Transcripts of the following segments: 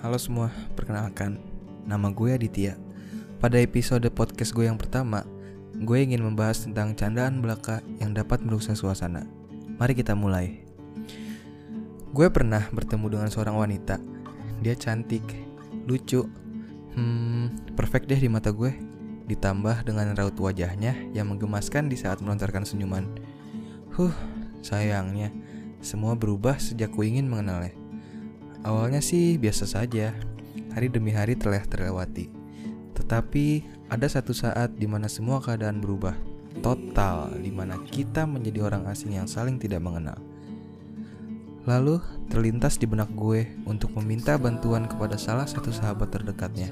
Halo semua, perkenalkan. Nama gue Aditya. Pada episode podcast gue yang pertama Gue ingin membahas tentang candaan belaka yang dapat merusak suasana. Mari kita mulai. Gue pernah bertemu dengan seorang wanita. Dia cantik, lucu Hmm, perfect deh di mata gue. Ditambah dengan raut wajahnya yang menggemaskan di saat melontarkan senyuman. Huh, sayangnya Semua berubah sejak ku ingin mengenalnya Awalnya sih biasa saja, hari demi hari telah terlewati. Tetapi ada satu saat di mana semua keadaan berubah total, di mana kita menjadi orang asing yang saling tidak mengenal. Lalu terlintas di benak gue untuk meminta bantuan kepada salah satu sahabat terdekatnya.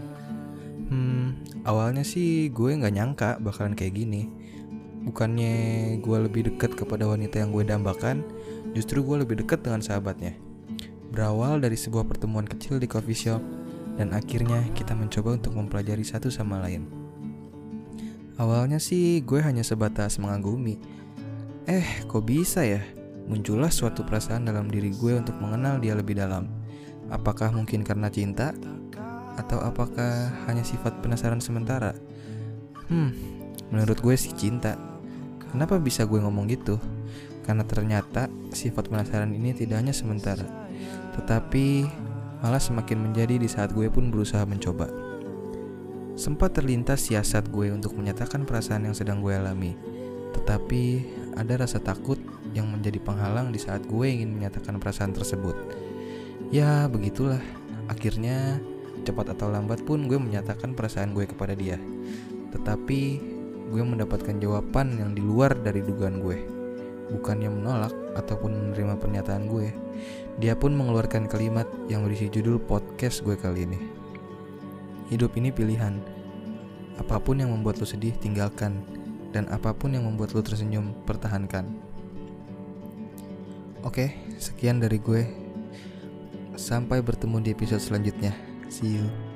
Hmm, awalnya sih gue nggak nyangka bakalan kayak gini. Bukannya gue lebih dekat kepada wanita yang gue dambakan, justru gue lebih dekat dengan sahabatnya. Berawal dari sebuah pertemuan kecil di coffee shop dan akhirnya kita mencoba untuk mempelajari satu sama lain. Awalnya sih gue hanya sebatas mengagumi. Eh, kok bisa ya? Muncullah suatu perasaan dalam diri gue untuk mengenal dia lebih dalam. Apakah mungkin karena cinta? Atau apakah hanya sifat penasaran sementara? Hmm, menurut gue sih cinta. Kenapa bisa gue ngomong gitu? Karena ternyata sifat penasaran ini tidak hanya sementara, tetapi malah semakin menjadi di saat gue pun berusaha mencoba. Sempat terlintas siasat gue untuk menyatakan perasaan yang sedang gue alami, tetapi ada rasa takut yang menjadi penghalang di saat gue ingin menyatakan perasaan tersebut. Ya, begitulah. Akhirnya, cepat atau lambat pun gue menyatakan perasaan gue kepada dia. Tetapi, gue mendapatkan jawaban yang di luar dari dugaan gue bukannya menolak ataupun menerima pernyataan gue. Dia pun mengeluarkan kalimat yang berisi judul podcast gue kali ini. Hidup ini pilihan. Apa pun yang membuat lo sedih, tinggalkan. Dan apa pun yang membuat lo tersenyum, pertahankan. Oke, sekian dari gue. Sampai bertemu di episode selanjutnya. See you.